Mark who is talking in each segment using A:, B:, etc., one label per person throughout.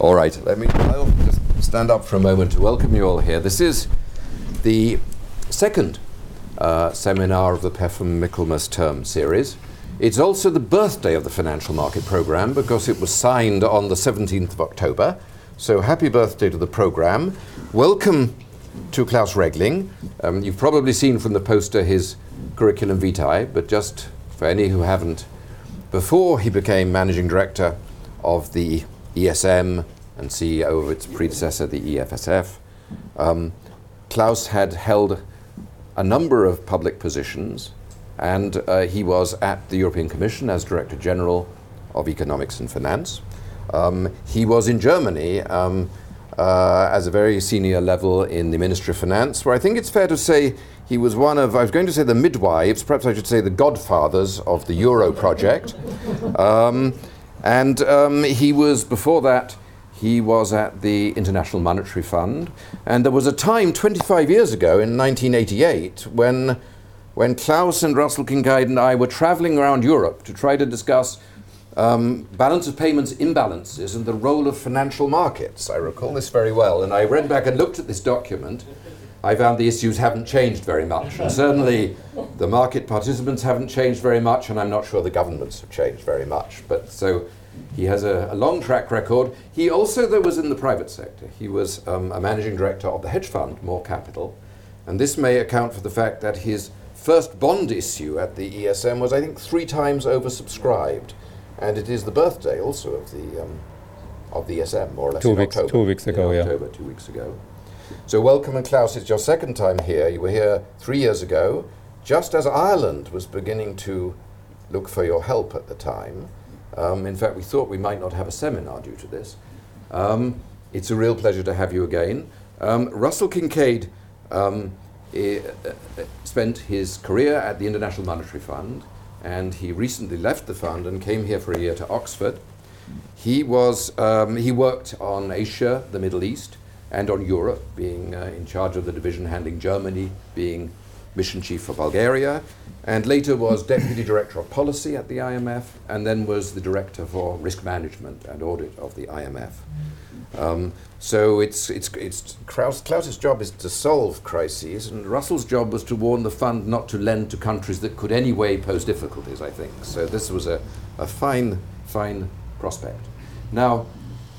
A: All right, let me I'll just stand up for a moment to welcome you all here. This is the second uh, seminar of the Pefm Michaelmas term series. It's also the birthday of the Financial Market Programme because it was signed on the 17th of October. So happy birthday to the programme. Welcome to Klaus Regling. Um, you've probably seen from the poster his curriculum vitae, but just for any who haven't, before he became managing director of the ESM and CEO of its predecessor, the EFSF, um, Klaus had held a number of public positions, and uh, he was at the European Commission as Director General of Economics and Finance. Um, he was in Germany um, uh, as a very senior level in the Ministry of Finance, where I think it's fair to say he was one of, I was going to say the midwives, perhaps I should say the godfathers of the Euro project. Um, and um, he was, before that, he was at the International Monetary Fund. And there was a time 25 years ago in 1988 when, when Klaus and Russell Kincaid and I were traveling around Europe to try to discuss um, balance of payments imbalances and the role of financial markets. I recall this very well. And I read back and looked at this document I found the issues haven't changed very much. And certainly the market participants haven't changed very much, and I'm not sure the governments have changed very much. But so he has a, a long track record. He also, though, was in the private sector. He was um, a managing director of the hedge fund, Moore Capital. And this may account for the fact that his first bond issue at the ESM was, I think, three times oversubscribed. And it is the birthday also of the, um, of the ESM, more or less.
B: Two, weeks,
A: October,
B: two weeks ago, yeah.
A: October, two weeks ago. So, welcome, and Klaus, it's your second time here. You were here three years ago, just as Ireland was beginning to look for your help at the time. Um, in fact, we thought we might not have a seminar due to this. Um, it's a real pleasure to have you again. Um, Russell Kincaid um, uh, spent his career at the International Monetary Fund, and he recently left the fund and came here for a year to Oxford. He was um, he worked on Asia, the Middle East, and on Europe, being uh, in charge of the division handling Germany, being mission chief for Bulgaria, and later was deputy director of policy at the IMF, and then was the director for risk management and audit of the IMF. Um, so it's, it's, it's Klaus, Klaus's job is to solve crises, and Russell's job was to warn the fund not to lend to countries that could anyway pose difficulties, I think. So this was a, a fine, fine prospect. Now,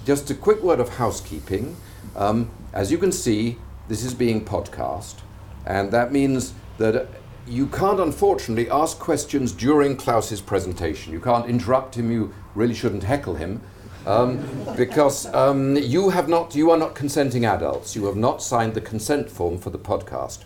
A: just a quick word of housekeeping. Um, as you can see, this is being podcast, and that means that you can't unfortunately ask questions during Klaus's presentation. You can't interrupt him, you really shouldn't heckle him. Um, because um, you have not, you are not consenting adults. You have not signed the consent form for the podcast.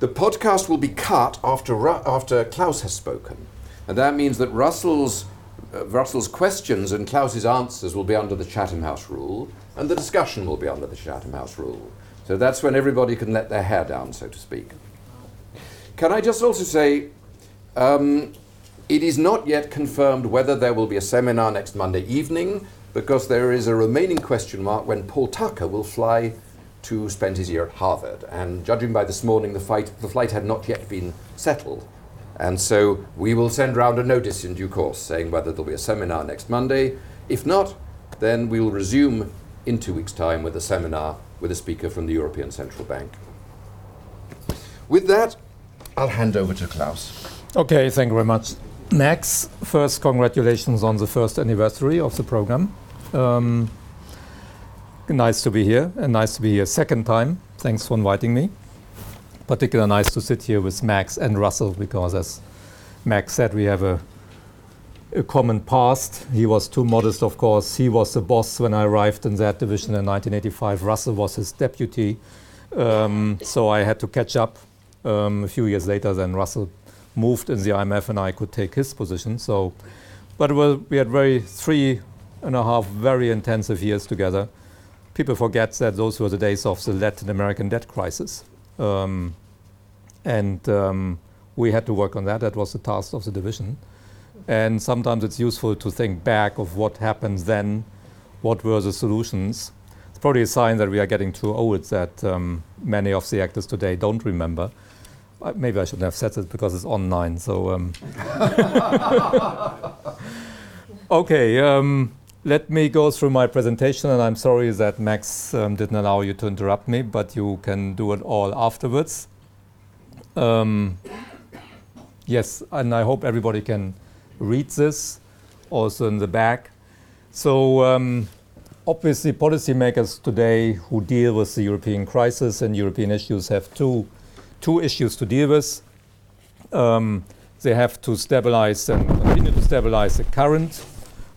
A: The podcast will be cut after, Ru- after Klaus has spoken, and that means that Russell's, uh, Russell's questions and Klaus's answers will be under the Chatham House rule, and the discussion will be under the Chatham House rule. So that's when everybody can let their hair down, so to speak. Can I just also say, um, it is not yet confirmed whether there will be a seminar next Monday evening, because there is a remaining question mark when Paul Tucker will fly to spend his year at Harvard. And judging by this morning, the, fight, the flight had not yet been settled. And so we will send round a notice in due course saying whether there'll be a seminar next Monday. If not, then we will resume in two weeks' time with a seminar with a speaker from the European Central Bank. With that, I'll hand over to Klaus.
B: Okay, thank you very much. Max, first, congratulations on the first anniversary of the program. Um, nice to be here, and nice to be here second time. Thanks for inviting me. Particularly nice to sit here with Max and Russell because, as Max said, we have a, a common past. He was too modest, of course. He was the boss when I arrived in that division in 1985. Russell was his deputy. Um, so I had to catch up um, a few years later. Then Russell moved in the IMF and I could take his position. So, but well, we had very three and a half very intensive years together. People forget that those were the days of the Latin American debt crisis. Um, and um, we had to work on that. That was the task of the division. And sometimes it's useful to think back of what happened then, what were the solutions. It's probably a sign that we are getting too old that um, many of the actors today don't remember. Uh, maybe I shouldn't have said it because it's online. So, um, okay. Um, let me go through my presentation, and I'm sorry that Max um, didn't allow you to interrupt me, but you can do it all afterwards. Um, yes, and I hope everybody can read this, also in the back. So, um, obviously, policymakers today who deal with the European crisis and European issues have two, two issues to deal with. Um, they have to stabilize and continue to stabilize the current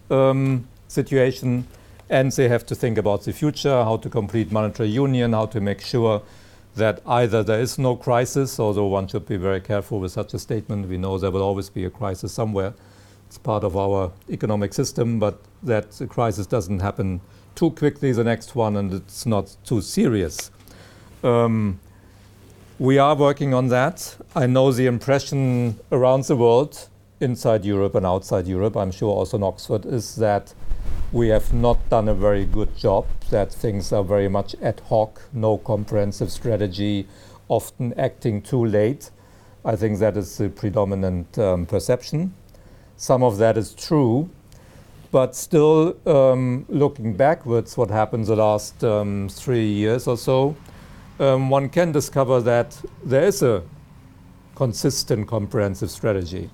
B: um, situation, and they have to think about the future, how to complete monetary union, how to make sure that either there is no crisis, although one should be very careful with such a statement. We know there will always be a crisis somewhere. It's part of our economic system, but that the crisis doesn't happen too quickly, the next one, and it's not too serious. Um, we are working on that. I know the impression around the world, inside Europe and outside Europe, I'm sure also in Oxford, is that we have not done a very good job, that things are very much ad hoc, no comprehensive strategy, often acting too late. I think that is the predominant um, perception. Some of that is true, but still, um, looking backwards, what happened the last um, three years or so, um, one can discover that there is a consistent, comprehensive strategy.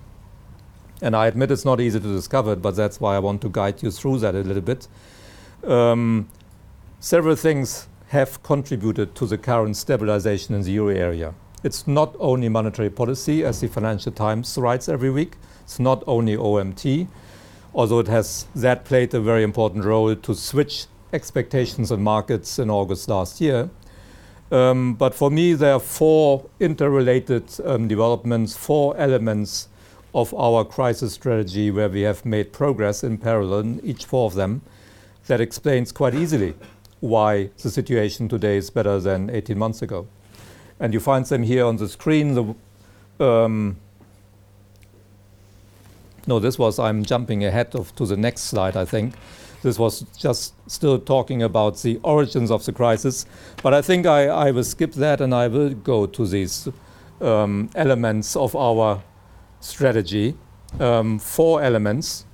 B: And I admit it's not easy to discover it, but that's why I want to guide you through that a little bit. Um, several things have contributed to the current stabilization in the euro area. It's not only monetary policy, as the Financial Times writes every week. It's not only OMT, although it has that played a very important role to switch expectations and markets in August last year. Um, but for me, there are four interrelated um, developments, four elements of our crisis strategy where we have made progress in parallel in each four of them that explains quite easily why the situation today is better than 18 months ago. And you find them here on the screen. The, um, no, this was, I'm jumping ahead of, to the next slide, I think. This was just still talking about the origins of the crisis. But I think I, I will skip that and I will go to these um, elements of our strategy, um, four elements.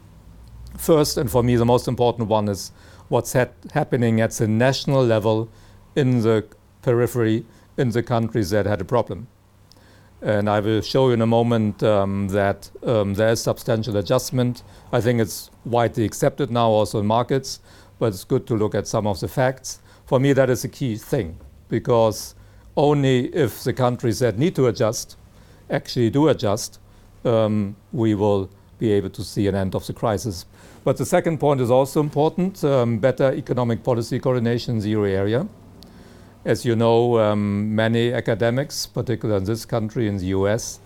B: First, and for me, the most important one is what's happening at the national level in the periphery in the countries that had a problem. And I will show you in a moment um, that um, there is substantial adjustment. I think it's widely accepted now also in markets, but it's good to look at some of the facts. For me, that is a key thing because only if the countries that need to adjust actually do adjust, um, we will be able to see an end of the crisis. But the second point is also important um, better economic policy coordination in the euro area. As you know, um, many academics, particularly in this country, in the US,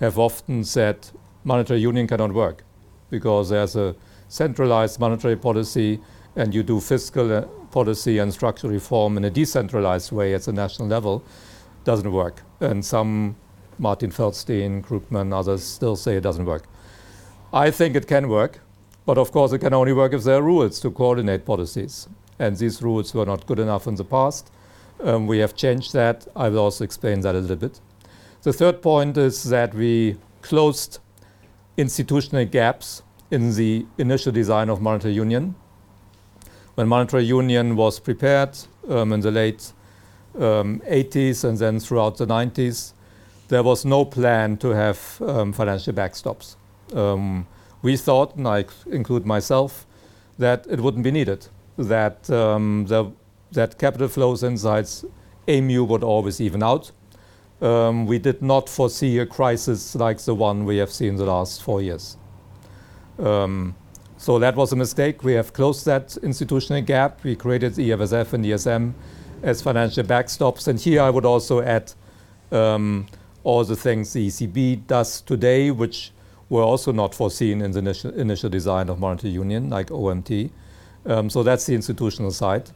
B: have often said monetary union cannot work because there's a centralized monetary policy and you do fiscal uh, policy and structural reform in a decentralized way at the national level doesn't work. And some Martin Feldstein, Krugman, others still say it doesn't work. I think it can work, but of course it can only work if there are rules to coordinate policies. And these rules were not good enough in the past. Um, we have changed that. I will also explain that a little bit. The third point is that we closed institutional gaps in the initial design of monetary union. When monetary union was prepared um, in the late um, 80s and then throughout the 90s, there was no plan to have um, financial backstops. Um, we thought, and I include myself, that it wouldn't be needed, that, um, the, that capital flows inside EMU would always even out. Um, we did not foresee a crisis like the one we have seen the last four years. Um, so that was a mistake. We have closed that institutional gap. We created the EFSF and ESM as financial backstops. And here I would also add um, all the things the ECB does today, which were also not foreseen in the initial, initial design of monetary union, like OMT. Um, so that's the institutional side.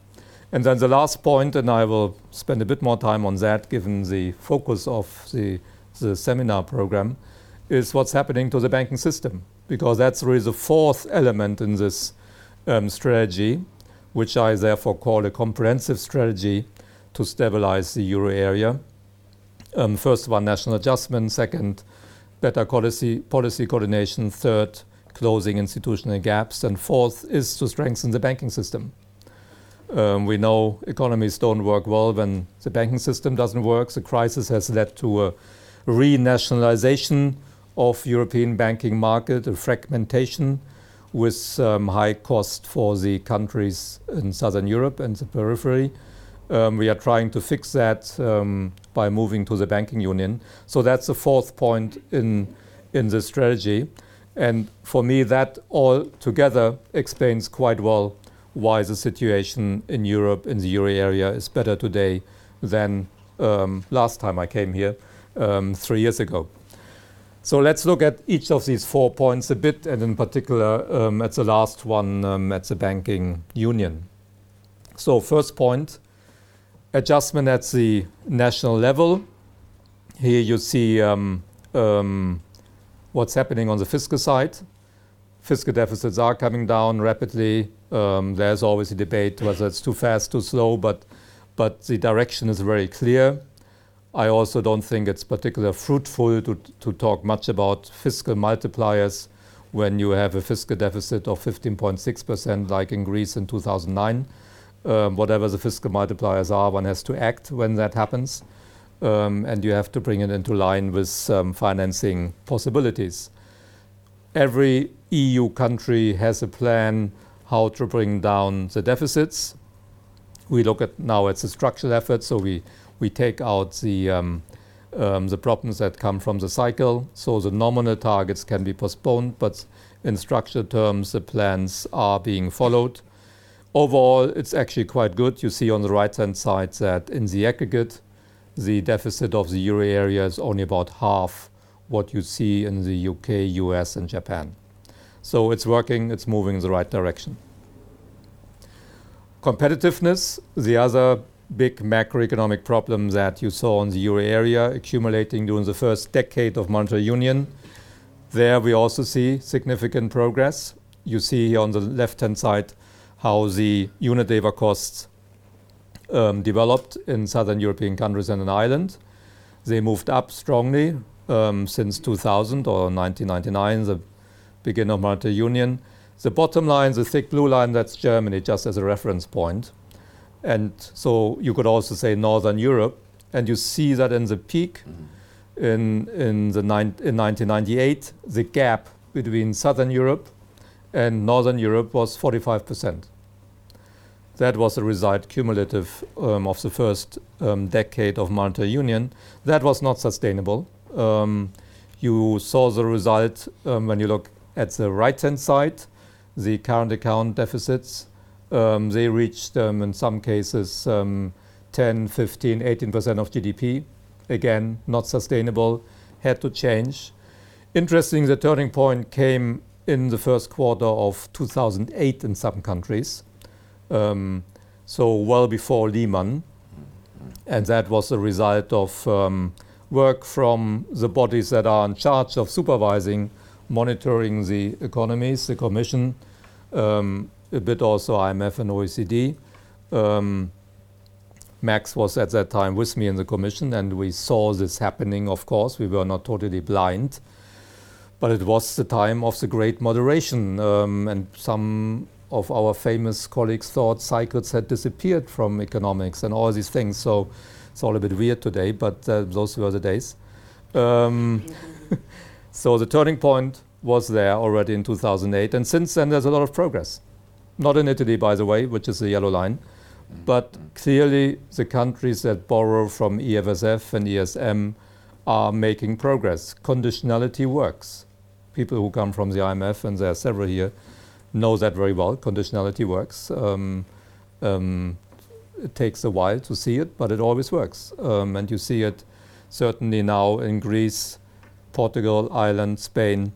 B: And then the last point, and I will spend a bit more time on that given the focus of the, the seminar program, is what's happening to the banking system, because that's really the fourth element in this um, strategy, which I therefore call a comprehensive strategy to stabilize the euro area. Um, first one, national adjustment. Second, better policy, policy coordination. Third, closing institutional gaps. And fourth is to strengthen the banking system. Um, we know economies don't work well when the banking system doesn't work. The crisis has led to a renationalization of European banking market, a fragmentation with um, high cost for the countries in southern Europe and the periphery. Um, we are trying to fix that um, by moving to the banking union. So that's the fourth point in in the strategy. And for me, that all together explains quite well why the situation in Europe, in the euro area, is better today than um, last time I came here um, three years ago. So let's look at each of these four points a bit, and in particular um, at the last one, um, at the banking union. So, first point adjustment at the national level. Here you see um, um, what's happening on the fiscal side. Fiscal deficits are coming down rapidly. Um, there's always a debate whether it's too fast, too slow, but, but the direction is very clear. I also don't think it's particularly fruitful to, to talk much about fiscal multipliers when you have a fiscal deficit of 15.6%, like in Greece in 2009. Um, whatever the fiscal multipliers are, one has to act when that happens. Um, and you have to bring it into line with um, financing possibilities. Every EU country has a plan how to bring down the deficits. We look at now at the structural effort, so we, we take out the, um, um, the problems that come from the cycle. So the nominal targets can be postponed, but in structural terms, the plans are being followed. Overall, it's actually quite good. You see on the right hand side that in the aggregate, the deficit of the euro area is only about half what you see in the UK, US, and Japan. So it's working, it's moving in the right direction. Competitiveness, the other big macroeconomic problem that you saw in the euro area accumulating during the first decade of monetary union. There we also see significant progress. You see here on the left hand side how the unit labor costs um, developed in southern European countries and in Ireland. They moved up strongly um, since 2000 or 1999, the beginning of monetary union. The bottom line, the thick blue line, that's Germany, just as a reference point. And so you could also say Northern Europe, and you see that in the peak mm-hmm. in, in, the in 1998, the gap between Southern Europe and Northern Europe was 45%. That was the result cumulative um, of the first um, decade of monetary union. That was not sustainable. Um, you saw the result um, when you look at the right hand side, the current account deficits. Um, they reached, um, in some cases, 10, 15, 18% of GDP. Again, not sustainable, had to change. Interesting, the turning point came in the first quarter of 2008 in some countries. Um, so well before Lehman. And that was a result of um, work from the bodies that are in charge of supervising, monitoring the economies, the Commission, um, a bit also IMF and OECD. Um, Max was at that time with me in the Commission, and we saw this happening, of course. We were not totally blind. But it was the time of the great moderation, um, and some of our famous colleagues thought cycles had disappeared from economics and all these things. So it's all a bit weird today, but uh, those were the days. Um, so the turning point was there already in 2008, and since then there's a lot of progress. Not in Italy, by the way, which is the yellow line, but clearly the countries that borrow from EFSF and ESM are making progress. Conditionality works people who come from the IMF, and there are several here, know that very well. Conditionality works. Um, um, it takes a while to see it, but it always works. Um, and you see it certainly now in Greece, Portugal, Ireland, Spain,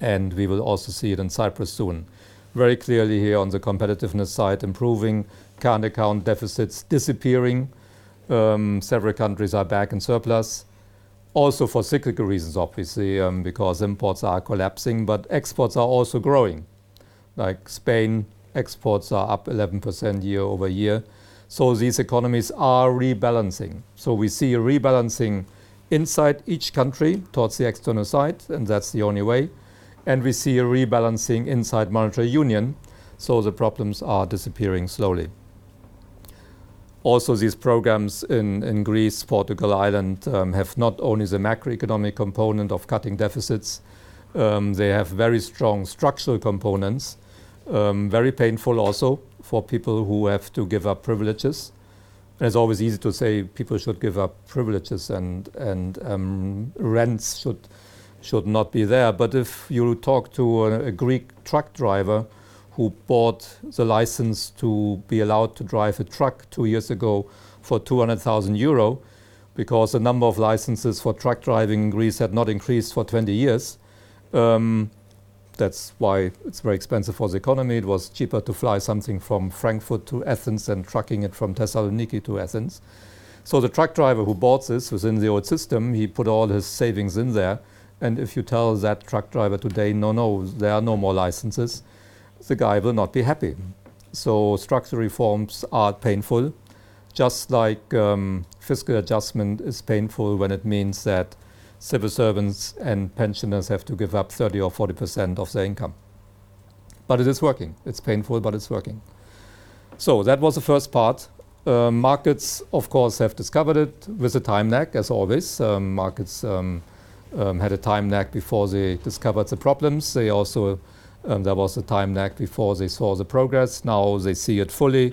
B: and we will also see it in Cyprus soon. Very clearly here on the competitiveness side, improving, current account deficits disappearing. Um, several countries are back in surplus also for cyclical reasons, obviously, um, because imports are collapsing, but exports are also growing. Like Spain, exports are up 11% year over year. So these economies are rebalancing. So we see a rebalancing inside each country towards the external side, and that's the only way. and we see a rebalancing inside monetary union, so the problems are disappearing slowly. Also, these programs in, in Greece, Portugal, Ireland um, have not only the macroeconomic component of cutting deficits, um, they have very strong structural components, um, very painful also for people who have to give up privileges. And it's always easy to say people should give up privileges and, and um, rents should, should not be there. But if you talk to a, a Greek truck driver, who bought the license to be allowed to drive a truck two years ago for 200,000 euro because the number of licenses for truck driving in Greece had not increased for 20 years. Um, that's why it's very expensive for the economy. It was cheaper to fly something from Frankfurt to Athens than trucking it from Thessaloniki to Athens. So the truck driver who bought this within the old system, he put all his savings in there. And if you tell that truck driver today, no, no, there are no more licenses, the guy will not be happy. So structural reforms are painful, just like um, fiscal adjustment is painful when it means that civil servants and pensioners have to give up 30 or 40 percent of their income. But it is working. It's painful, but it's working. So that was the first part. Uh, markets, of course, have discovered it with a time lag, as always. Um, markets um, um, had a time lag before they discovered the problems. They also um, there was a time lag before they saw the progress. Now they see it fully.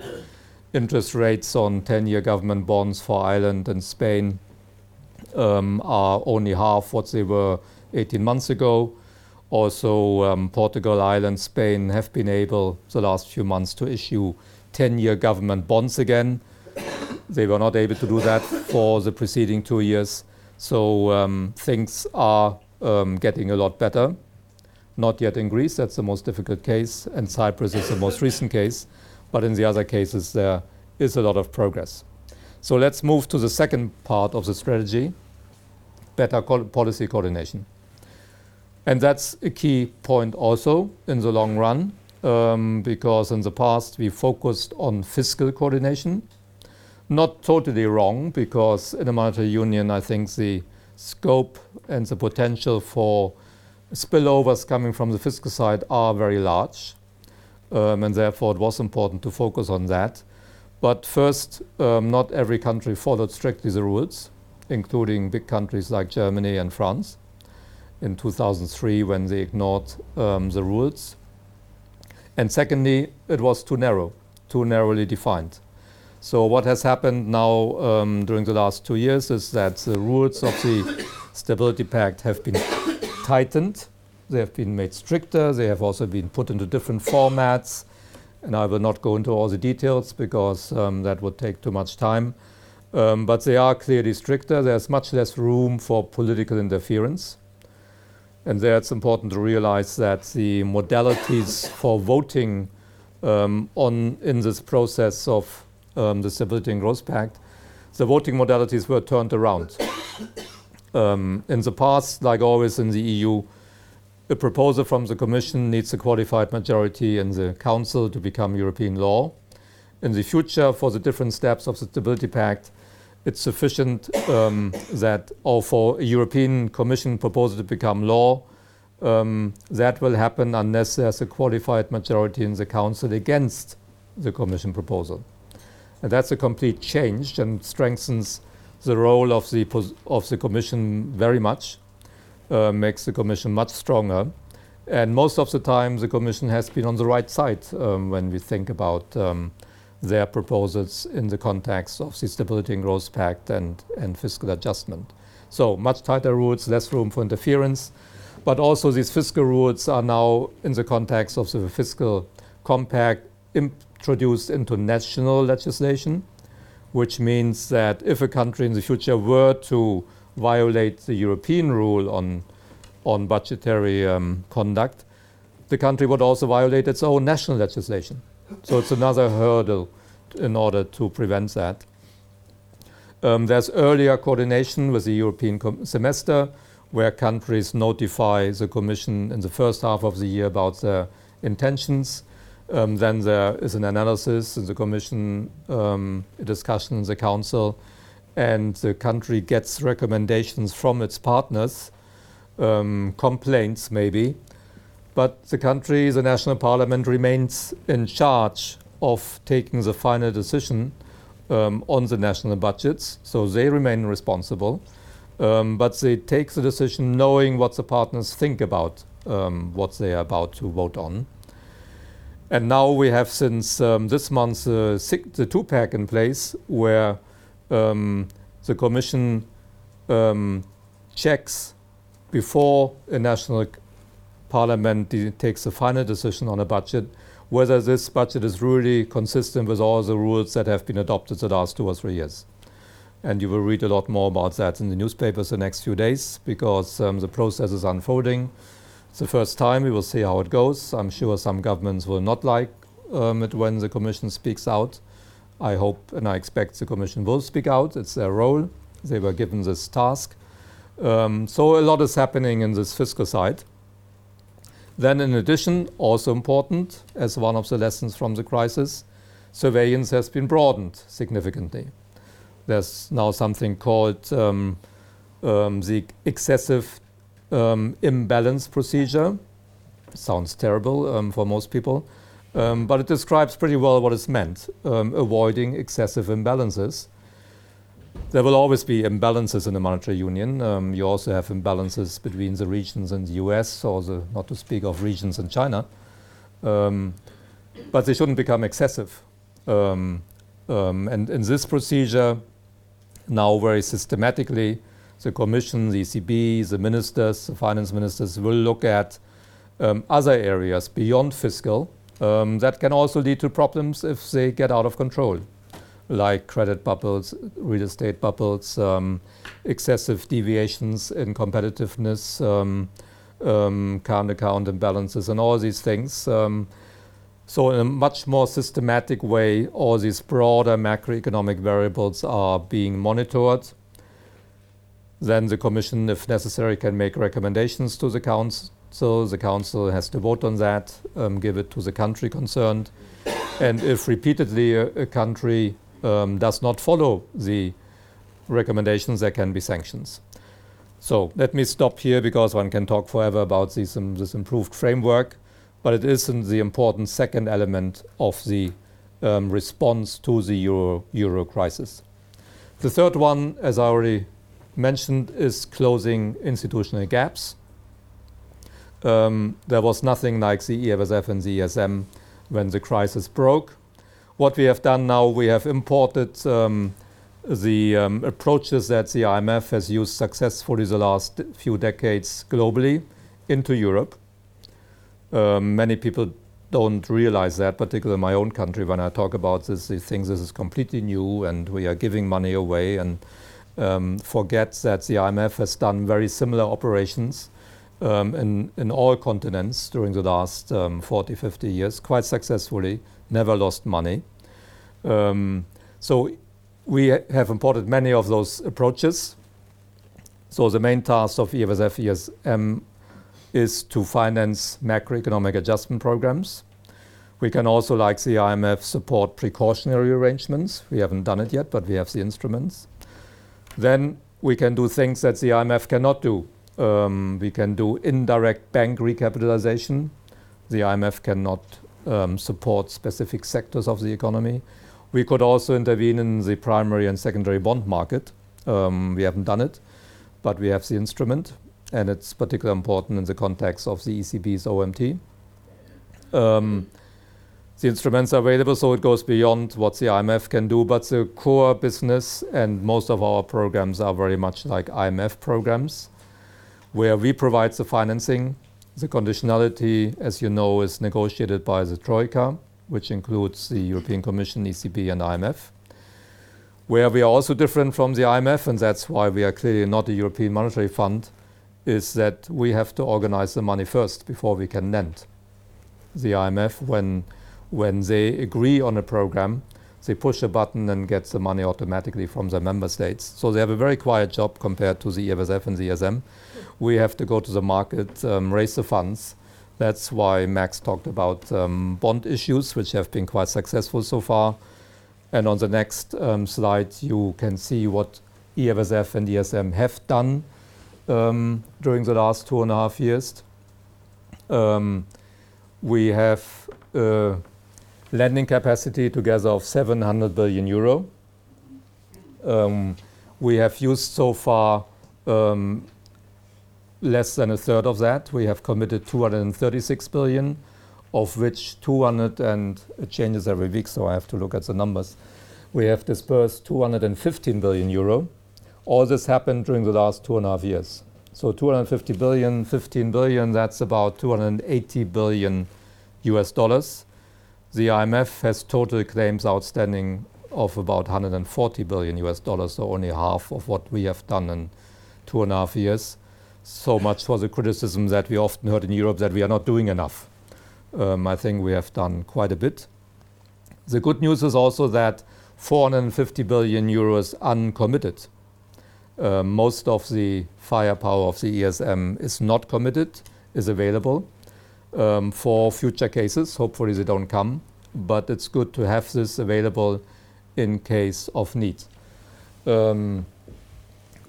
B: Interest rates on 10 year government bonds for Ireland and Spain um, are only half what they were 18 months ago. Also, um, Portugal, Ireland, Spain have been able the last few months to issue 10 year government bonds again. They were not able to do that for the preceding two years. So um, things are um, getting a lot better. Not yet in Greece, that's the most difficult case, and Cyprus is the most recent case. But in the other cases, there is a lot of progress. So let's move to the second part of the strategy better policy coordination. And that's a key point also in the long run, um, because in the past we focused on fiscal coordination. Not totally wrong, because in a monetary union, I think the scope and the potential for spillovers coming from the fiscal side are very large, um, and therefore it was important to focus on that. But first, um, not every country followed strictly the rules, including big countries like Germany and France in 2003 when they ignored um, the rules. And secondly, it was too narrow, too narrowly defined. So what has happened now um, during the last two years is that the rules of the Stability Pact have been tightened. They have been made stricter. They have also been put into different formats. And I will not go into all the details because um, that would take too much time. Um, but they are clearly stricter. There's much less room for political interference. And there it's important to realize that the modalities for voting um, on in this process of um, the Stability and Growth Pact, the voting modalities were turned around. Um, in the past, like always in the EU, a proposal from the Commission needs a qualified majority in the Council to become European law. In the future, for the different steps of the Stability Pact, it's sufficient um, that, or for a European Commission proposal to become law, um, that will happen unless there's a qualified majority in the Council against the Commission proposal. And that's a complete change and strengthens the role of the, of the Commission very much, uh, makes the Commission much stronger. And most of the time, the Commission has been on the right side um, when we think about um, their proposals in the context of the Stability and Growth Pact and, and fiscal adjustment. So, much tighter rules, less room for interference. But also, these fiscal rules are now, in the context of the fiscal compact, introduced into national legislation which means that if a country in the future were to violate the European rule on, on budgetary um, conduct, the country would also violate its own national legislation. So it's another hurdle in order to prevent that. Um, there's earlier coordination with the European semester, where countries notify the Commission in the first half of the year about their intentions. Um, then there is an analysis in the Commission, um, a discussion in the Council, and the country gets recommendations from its partners, um, complaints maybe, but the country, the national parliament, remains in charge of taking the final decision um, on the national budgets. So they remain responsible, um, but they take the decision knowing what the partners think about um, what they are about to vote on. And now we have since um, this month uh, the two pack in place where um, the Commission um, checks before a national parliament takes the final decision on a budget whether this budget is really consistent with all the rules that have been adopted the last two or three years. And you will read a lot more about that in the newspapers the next few days because um, the process is unfolding. It's the first time we will see how it goes. I'm sure some governments will not like um, it when the Commission speaks out. I hope and I expect the Commission will speak out. It's their role. They were given this task. Um, so a lot is happening in this fiscal side. Then, in addition, also important as one of the lessons from the crisis, surveillance has been broadened significantly. There's now something called um, um, the excessive um, imbalance procedure. Sounds terrible um, for most people, um, but it describes pretty well what is meant um, avoiding excessive imbalances. There will always be imbalances in the monetary union. Um, you also have imbalances between the regions and the US, or the, not to speak of regions and China. Um, but they shouldn't become excessive. Um, um and in this procedure, now very systematically, the Commission, the ECB, the ministers, the finance ministers will look at um, other areas beyond fiscal um, that can also lead to problems if they get out of control like credit bubbles, real estate bubbles, um, excessive deviations in competitiveness, um, um, current account imbalances, and all these things. Um, so, in a much more systematic way, all these broader macroeconomic variables are being monitored. Then the Commission, if necessary, can make recommendations to the Council. The Council has to vote on that, um, give it to the country concerned. And if repeatedly a, country um, does not follow the recommendations, there can be sanctions. So let me stop here because one can talk forever about this, um, improved framework, but it isn't the important second element of the response to the euro crisis. The third one, as I already mentioned, is closing institutional gaps. Um, there was nothing like the EFSF and the ESM when the crisis broke what we have done now, we have imported um, the um, approaches that the IMF has used successfully the last few decades globally into Europe. Um, many people don't realize that, particularly in my own country, when I talk about this, they think this is completely new and we are giving money away and um, forget that the IMF has done very similar operations um, in, in all continents during the last um, 40, 50 years, quite successfully, never lost money. Um, so we have imported many of those approaches. So the main task of EFSF ESM is to finance macroeconomic adjustment programs. We can also, like the IMF, support precautionary arrangements. We haven't done it yet, but we have the instruments. Then we can do things that the IMF cannot do. Um, we can do indirect bank recapitalization. The IMF cannot um, support specific sectors of the economy. We could also intervene in the primary and secondary bond market. Um, we haven't done it, but we have the instrument, and it's particularly important in the context of the ECB's OMT. The instruments are available, so it goes beyond what the IMF can do, but the core business and most of our programs are very much like IMF programs, where we provide the financing. The conditionality, as you know, is negotiated by the Troika which includes the European Commission, ECB, and IMF. Where we are also different from the IMF, and that's why we are clearly not a European Monetary Fund, is that we have to organize the money first before we can lend. The IMF, when, when they agree on a program, they push a button and get the money automatically from the member states. So they have a very quiet job compared to the EFSF and the ESM. We have to go to the market, um, raise the funds, that's why Max talked about um, bond issues, which have been quite successful so far. And on the next um, slide, you can see what EFSF and ESM have done um, during the last two and a half years. Um, we have uh, lending capacity together of 700 billion euro. Um, we have used so far um, less than a third of that. We have committed 236 billion, of which 200 and it changes every week, so I have to look at the numbers. We have disbursed 215 billion euro. All this happened during the last two and a half years. So 250 billion, 15 billion, that's about 280 billion US dollars. The IMF has total claims outstanding of about 140 billion US dollars, so only half of what we have done in two and a half years. So much for the criticism that we often heard in Europe that we are not doing enough. Um, I think we have done quite a bit. The good news is also that 450 billion euros uncommitted. Uh, most of the firepower of the ESM is not committed, is available um, for future cases. Hopefully, they don't come, but it's good to have this available in case of need. Um,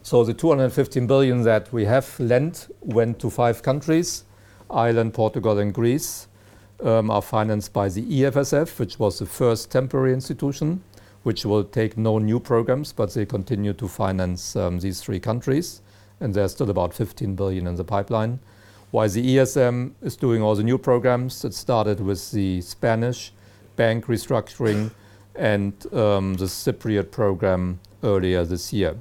B: so the 215 billion that we have lent went to five countries, Ireland, Portugal, and Greece, um, are financed by the EFSF, which was the first temporary institution, which will take no new programs, but they continue to finance um, these three countries, and there's still about 15 billion in the pipeline. While the ESM is doing all the new programs, it started with the Spanish bank restructuring and um, the Cypriot program earlier this year.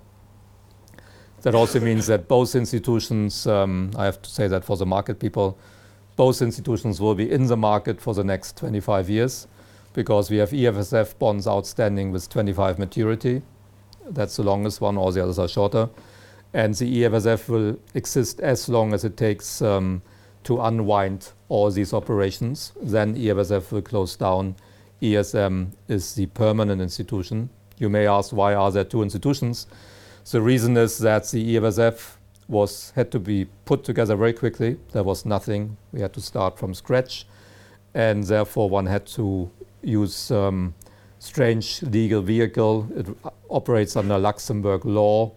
B: That also means that both institutions, um, I have to say that for the market people, both institutions will be in the market for the next 25 years because we have EFSF bonds outstanding with 25 maturity. That's the longest one, all the others are shorter. And the EFSF will exist as long as it takes um, to unwind all these operations. Then EFSF will close down. ESM is the permanent institution. You may ask why are there two institutions? The reason is that the EFSF was had to be put together very quickly. There was nothing. We had to start from scratch, and therefore one had to use um, strange legal vehicle. It operates under Luxembourg law.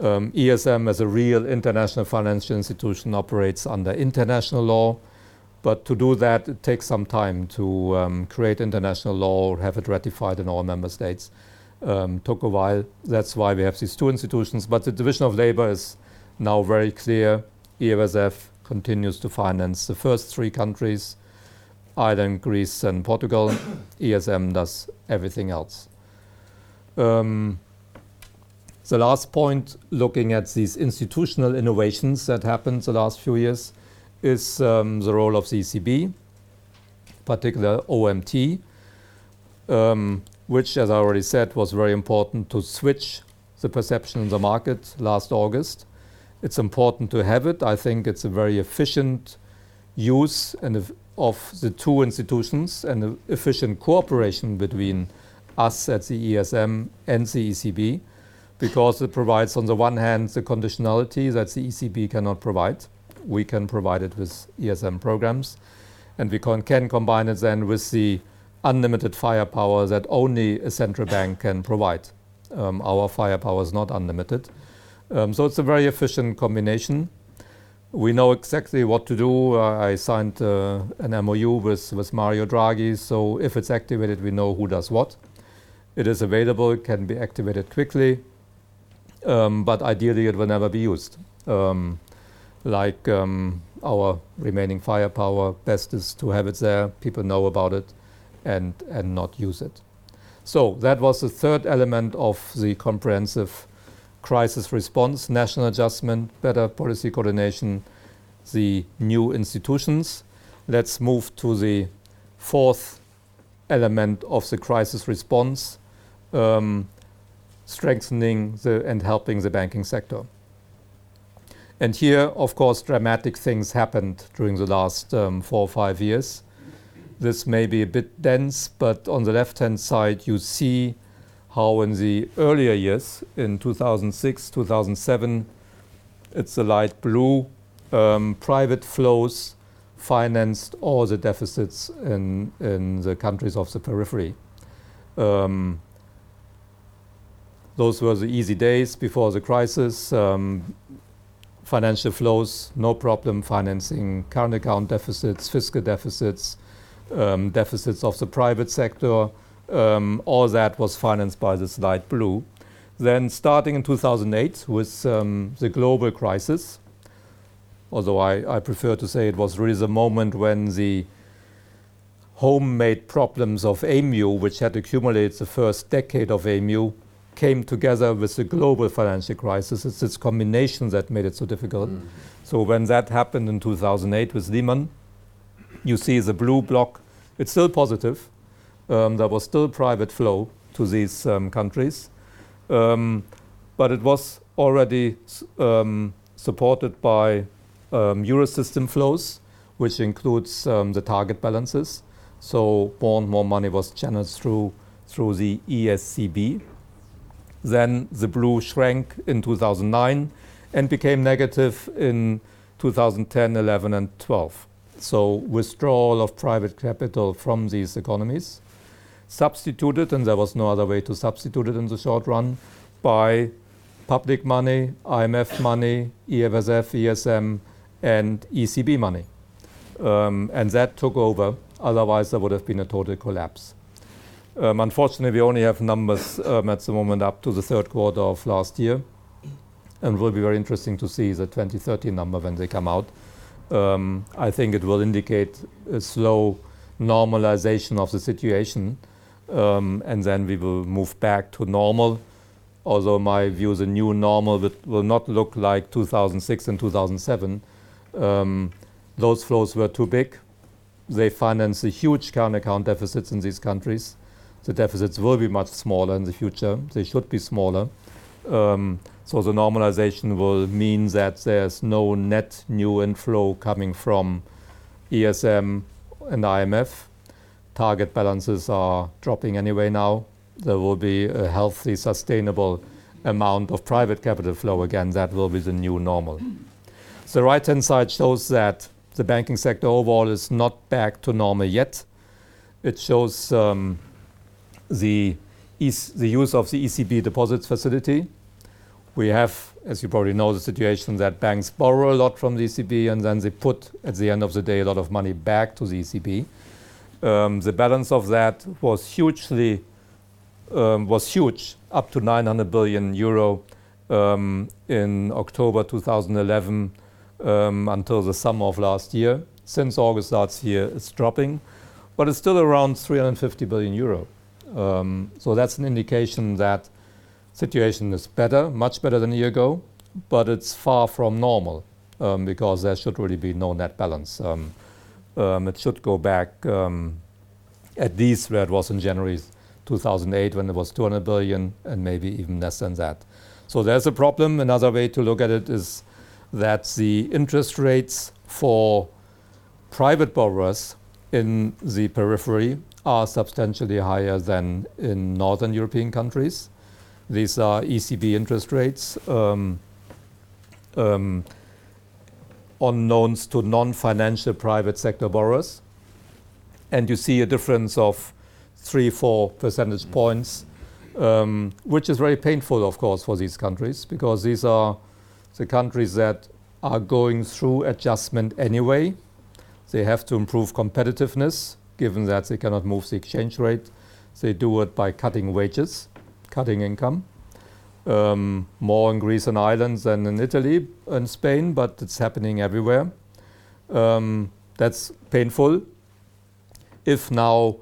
B: Um, ESM, as a real international financial institution, operates under international law. But to do that, it takes some time to um, create international law or have it ratified in all member states um, took a while. That's why we have these two institutions. But the division of labor is now very clear. EFSF continues to finance the first three countries Ireland, Greece, and Portugal. ESM does everything else. Um, the last point, looking at these institutional innovations that happened the last few years, is um, the role of the ECB, particular OMT. Um, which, as I already said, was very important to switch the perception in the market last August. It's important to have it. I think it's a very efficient use and of the two institutions and efficient cooperation between us at the ESM and the ECB because it provides, on the one hand, the conditionality that the ECB cannot provide. We can provide it with ESM programs, and we can, can combine it then with the unlimited firepower that only a central bank can provide. Um, our firepower is not unlimited. Um, so it's a very efficient combination. We know exactly what to do. Uh, I signed uh, an MOU with, with Mario Draghi, so if it's activated, we know who does what. It is available, it can be activated quickly, um, but ideally it will never be used. Um, like um, our remaining firepower, best is to have it there, people know about it, and, and not use it. So that was the third element of the comprehensive crisis response, national adjustment, better policy coordination, the new institutions. Let's move to the fourth element of the crisis response, um, strengthening the, and helping the banking sector. And here, of course, dramatic things happened during the last um, four or five years. This may be a bit dense, but on the left-hand side, you see how in the earlier years, in 2006, 2007, it's the light blue, um, private flows financed all the deficits in, in the countries of the periphery. Um, those were the easy days before the crisis. Um, financial flows, no problem financing current account deficits, fiscal deficits, um, deficits of the private sector. Um, all that was financed by this light blue. Then, starting in 2008 with um, the global crisis, although I, I, prefer to say it was really the moment when the homemade problems of EMU, which had accumulated the first decade of EMU, came together with the global financial crisis. It's this combination that made it so difficult. Mm. So when that happened in 2008 with Lehman, you see the blue block. It's still positive. Um, there was still private flow to these um, countries, um, but it was already um, supported by um, Eurosystem flows, which includes um, the target balances. So more and more money was channeled through through the ESCB, then the blue shrank in 2009 and became negative in 2010, 11, and 12. So withdrawal of private capital from these economies, substituted, and there was no other way to substitute it in the short run, by public money, IMF money, EFSF, ESM, and ECB money. Um, and that took over. Otherwise, there would have been a total collapse. Um, unfortunately, we only have numbers um, at the moment up to the third quarter of last year, and will be very interesting to see the 2013 number when they come out. Um, I think it will indicate a slow normalization of the situation, and then we will move back to normal. Although my view, the new normal will, not look like 2006 and 2007. Um, those flows were too big. They finance the huge current account deficits in these countries the deficits will be much smaller in the future. They should be smaller. Um, so the normalization will mean that there's no net new inflow coming from ESM and IMF. Target balances are dropping anyway now. There will be a healthy, sustainable amount of private capital flow again. That will be the new normal. The right hand side shows that the banking sector overall is not back to normal yet. It shows um, the, the use of the ECB deposits facility. We have, as you probably know, the situation that banks borrow a lot from the ECB and then they put, at the end of the day, a lot of money back to the ECB. Um, the balance of that was hugely um, was huge, up to 900 billion euro um, in October 2011 um, until the summer of last year. Since August last year, it's dropping, but it's still around 350 billion euro. Um, so that's an indication that situation is better, much better than a year ago, but it's far from normal um, because there should really be no net balance. Um, um it should go back um, at least where it was in January 2008 when it was 200 billion and maybe even less than that. So there's a problem. Another way to look at it is that the interest rates for private borrowers in the periphery are substantially higher than in northern European countries. These are ECB interest rates um, um, on loans to non-financial private sector borrowers. And you see a difference of three, four percentage points, um, which is very painful, of course, for these countries, because these are the countries that are going through adjustment anyway. They have to improve competitiveness given that they cannot move the exchange rate. They do it by cutting wages, cutting income. Um, more in Greece and Ireland than in Italy and Spain, but it's happening everywhere. Um, that's painful. If now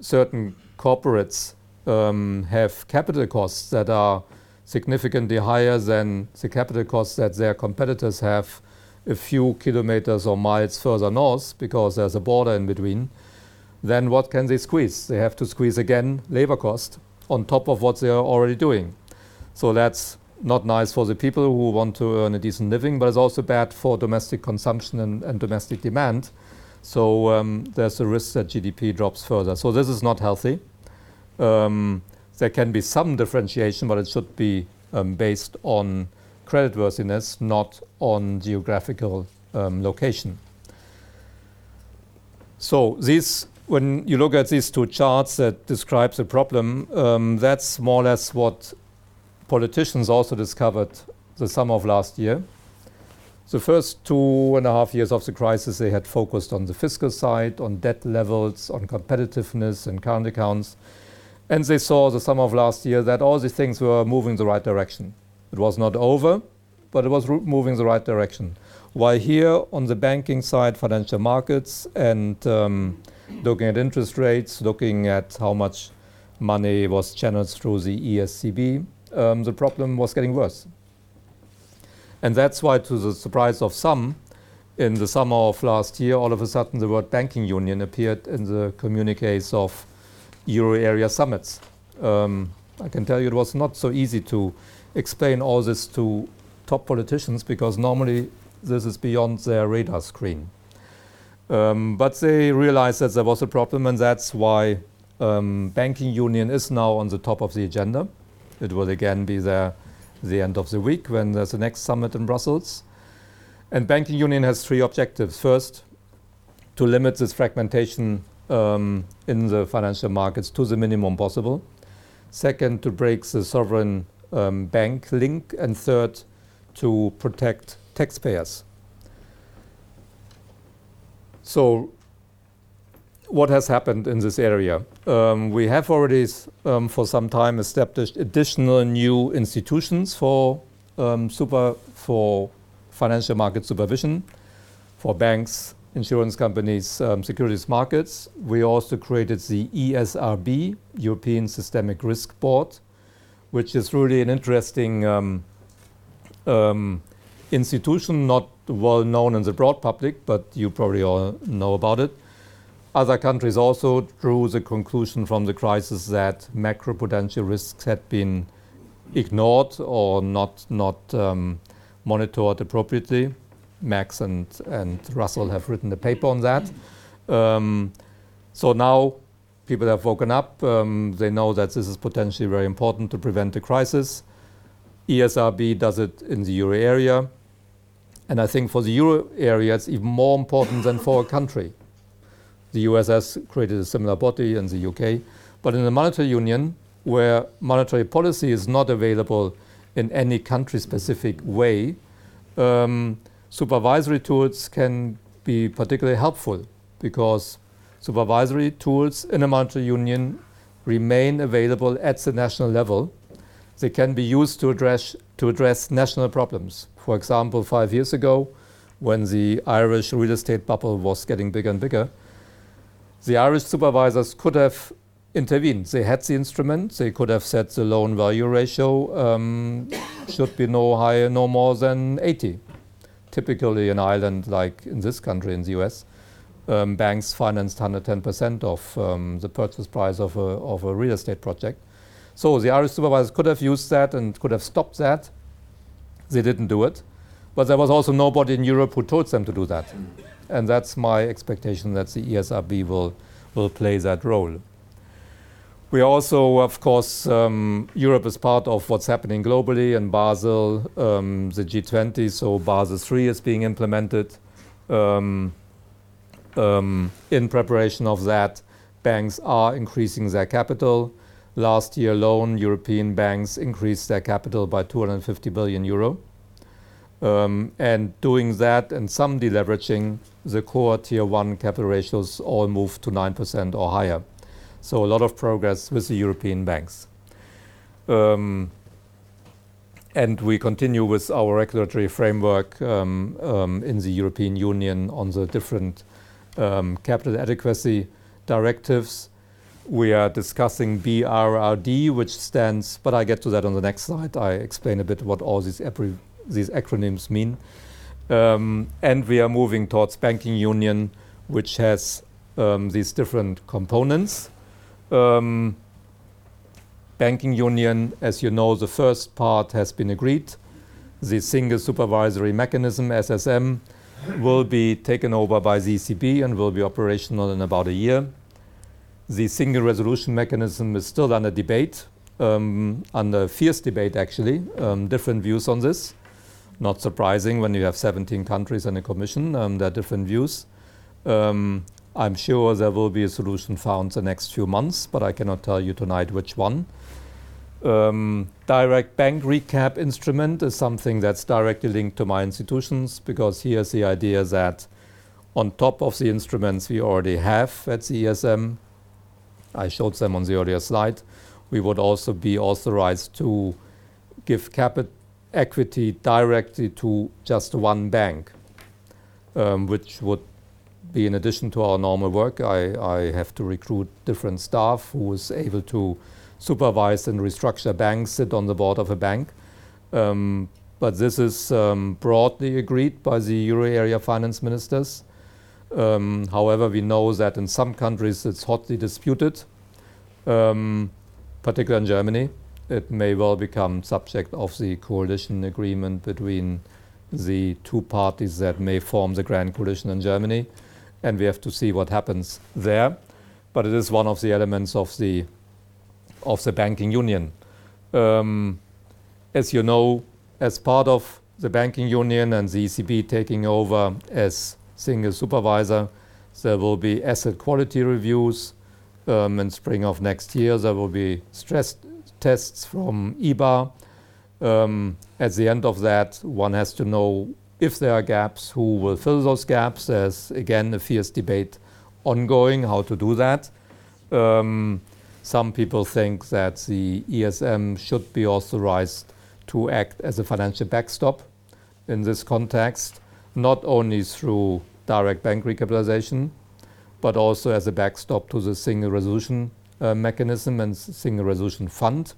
B: certain corporates um, have capital costs that are significantly higher than the capital costs that their competitors have a few kilometers or miles further north because there's a border in between, then what can they squeeze? They have to squeeze again labor cost on top of what they are already doing. So that's not nice for the people who want to earn a decent living, but it's also bad for domestic consumption and, and domestic demand. So um, there's a risk that GDP drops further. So this is not healthy. Um, there can be some differentiation, but it should be um, based on creditworthiness, not on geographical um, location. So these when you look at these two charts that describes the problem, um, that's more or less what politicians also discovered the summer of last year. The first two and a half years of the crisis, they had focused on the fiscal side, on debt levels, on competitiveness and current accounts. And they saw the summer of last year that all these things were moving the right direction. It was not over, but it was moving the right direction. While here on the banking side, financial markets, and um, looking at interest rates, looking at how much money was channeled through the ESCB, um, the problem was getting worse. And that's why, to the surprise of some, in the summer of last year, all of a sudden the word banking union appeared in the communiques of euro area summits. Um, I can tell you it was not so easy to explain all this to top politicians because normally this is beyond their radar screen. Um, but they realized that there was a problem, and that's why um, banking union is now on the top of the agenda. It will again be there the end of the week when there's the next summit in Brussels. And banking union has three objectives. First, to limit this fragmentation um, in the financial markets to the minimum possible. Second, to break the sovereign um, bank link. And third, to protect taxpayers. So what has happened in this area? Um, we have already um, for some time established additional new institutions for um, super for financial market supervision for banks, insurance companies, um, securities markets. We also created the ESRB, European Systemic Risk Board, which is really an interesting um, um, institution, not well known in the broad public, but you probably all know about it. Other countries also drew the conclusion from the crisis that macroprudential risks had been ignored or not, not um, monitored appropriately. Max and, and Russell have written a paper on that. Um, so now people have woken up. Um, they know that this is potentially very important to prevent the crisis. ESRB does it in the euro area. And I think for the euro area, it's even more important than for a country the US has created a similar body in the UK. But in the monetary union, where monetary policy is not available in any country specific way, um, supervisory tools can be particularly helpful because supervisory tools in a monetary union remain available at the national level. They can be used to address, to address national problems. For example, five years ago, when the Irish real estate bubble was getting bigger and bigger, the Irish supervisors could have intervened. They had the instrument. They could have said the loan value ratio um, should be no higher, no more than 80. Typically, in Ireland, like in this country, in the US, um, banks financed 110% of um, the purchase price of a, of a real estate project. So the Irish supervisors could have used that and could have stopped that. They didn't do it. But there was also nobody in Europe who told them to do that and that's my expectation that the ESRB will, will play that role. We also, of course, um, Europe is part of what's happening globally in Basel, um, the G20, so Basel III is being implemented. Um, um, in preparation of that, banks are increasing their capital. Last year alone, European banks increased their capital by 250 billion euro. Um, and doing that and some deleveraging, the core tier one capital ratios all moved to 9% or higher. So a lot of progress with the European banks. Um, and we continue with our regulatory framework um, um, in the European Union on the different um, capital adequacy directives. We are discussing BRRD, which stands, but I get to that on the next slide. I explain a bit what all these these acronyms mean. Um, and we are moving towards banking union, which has um, these different components. Um, banking union, as you know, the first part has been agreed. The single supervisory mechanism, SSM, will be taken over by the ECB and will be operational in about a year. The single resolution mechanism is still under debate, um, under fierce debate actually, um, different views on this. Not surprising when you have 17 countries and a commission, um, there are different views. Um, I'm sure there will be a solution found the next few months, but I cannot tell you tonight which one. Um, direct bank recap instrument is something that's directly linked to my institutions because here's the idea that on top of the instruments we already have at the ESM, I showed them on the earlier slide, we would also be authorized to give capital equity directly to just one bank, um, which would be in addition to our normal work. I, I have to recruit different staff who is able to supervise and restructure banks, sit on the board of a bank. Um, but this is um, broadly agreed by the euro area finance ministers. Um, however, we know that in some countries it's hotly disputed, um, particularly in Germany. It may well become subject of the coalition agreement between the two parties that may form the Grand Coalition in Germany, and we have to see what happens there. But it is one of the elements of the of the banking union. Um, as you know, as part of the banking union and the ECB taking over as single supervisor. There will be asset quality reviews um, in spring of next year. There will be stress tests from EBA. Um, at the end of that, one has to know if there are gaps, who will fill those gaps. There's again a fierce debate ongoing how to do that. Um, some people think that the ESM should be authorized to act as a financial backstop in this context, not only through direct bank recapitalization, but also as a backstop to the single resolution uh, mechanism and single resolution fund.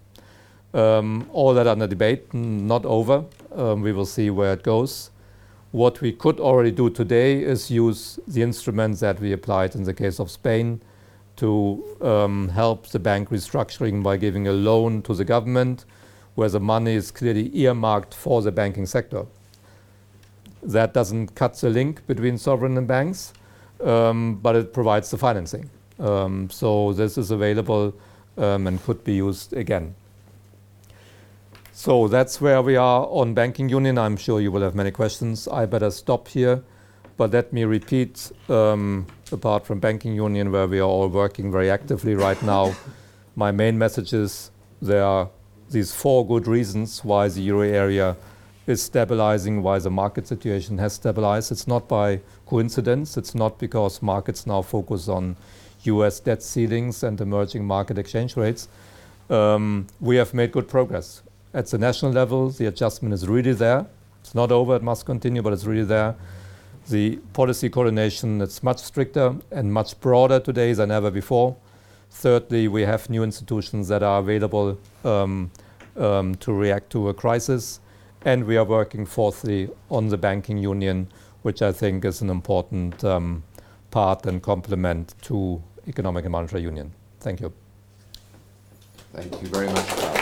B: Um, all that under debate, not over. Um, we will see where it goes. What we could already do today is use the instruments that we applied in the case of Spain to um, help the bank restructuring by giving a loan to the government where the money is clearly earmarked for the banking sector. That doesn't cut the link between sovereign and banks, um, but it provides the financing. Um, so this is available um, and could be used again. So that's where we are on banking union. I'm sure you will have many questions. I better stop here, but let me repeat. Um, apart from banking union, where we are all working very actively right now, my main message is there are these four good reasons why the euro area is stabilizing, why the market situation has stabilized. It's not by coincidence. It's not because markets now focus on US debt ceilings and emerging market exchange rates. Um, we have made good progress. At the national level, the adjustment is really there. It's not over, it must continue, but it's really there. The policy coordination is much stricter and much broader today than ever before. Thirdly, we have new institutions that are available um, um, to react to a crisis. And we are working fourthly on the banking union, which I think is an important um, part and complement to economic and monetary union. Thank you.
A: Thank you very much.